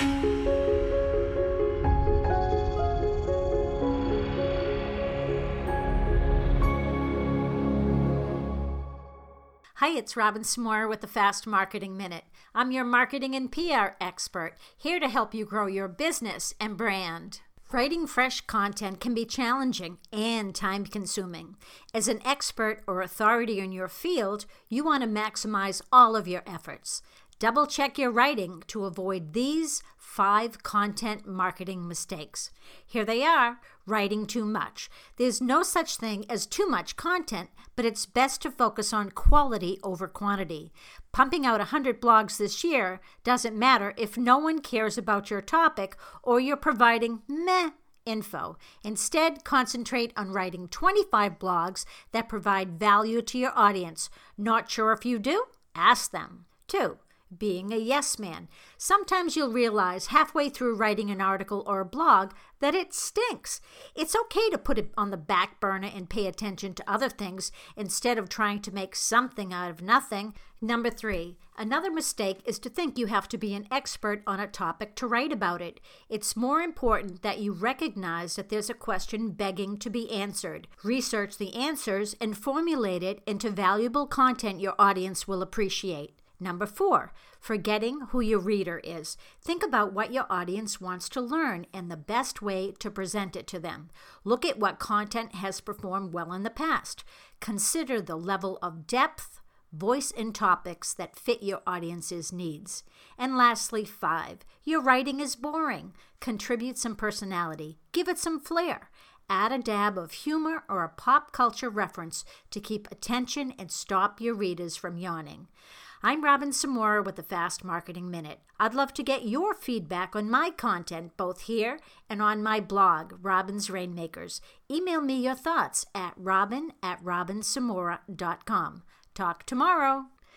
Hi, it's Robin Samora with the Fast Marketing Minute. I'm your marketing and PR expert, here to help you grow your business and brand. Writing fresh content can be challenging and time consuming. As an expert or authority in your field, you want to maximize all of your efforts. Double check your writing to avoid these five content marketing mistakes. Here they are writing too much. There's no such thing as too much content, but it's best to focus on quality over quantity. Pumping out 100 blogs this year doesn't matter if no one cares about your topic or you're providing meh info. Instead, concentrate on writing 25 blogs that provide value to your audience. Not sure if you do? Ask them. 2 being a yes man. Sometimes you'll realize halfway through writing an article or a blog that it stinks. It's okay to put it on the back burner and pay attention to other things instead of trying to make something out of nothing. Number three, another mistake is to think you have to be an expert on a topic to write about it. It's more important that you recognize that there's a question begging to be answered. Research the answers and formulate it into valuable content your audience will appreciate. Number four, forgetting who your reader is. Think about what your audience wants to learn and the best way to present it to them. Look at what content has performed well in the past. Consider the level of depth, voice, and topics that fit your audience's needs. And lastly, five, your writing is boring. Contribute some personality, give it some flair. Add a dab of humor or a pop culture reference to keep attention and stop your readers from yawning. I'm Robin Samora with the Fast Marketing Minute. I'd love to get your feedback on my content both here and on my blog, Robin's Rainmakers. Email me your thoughts at robin at robinsamora.com. Talk tomorrow.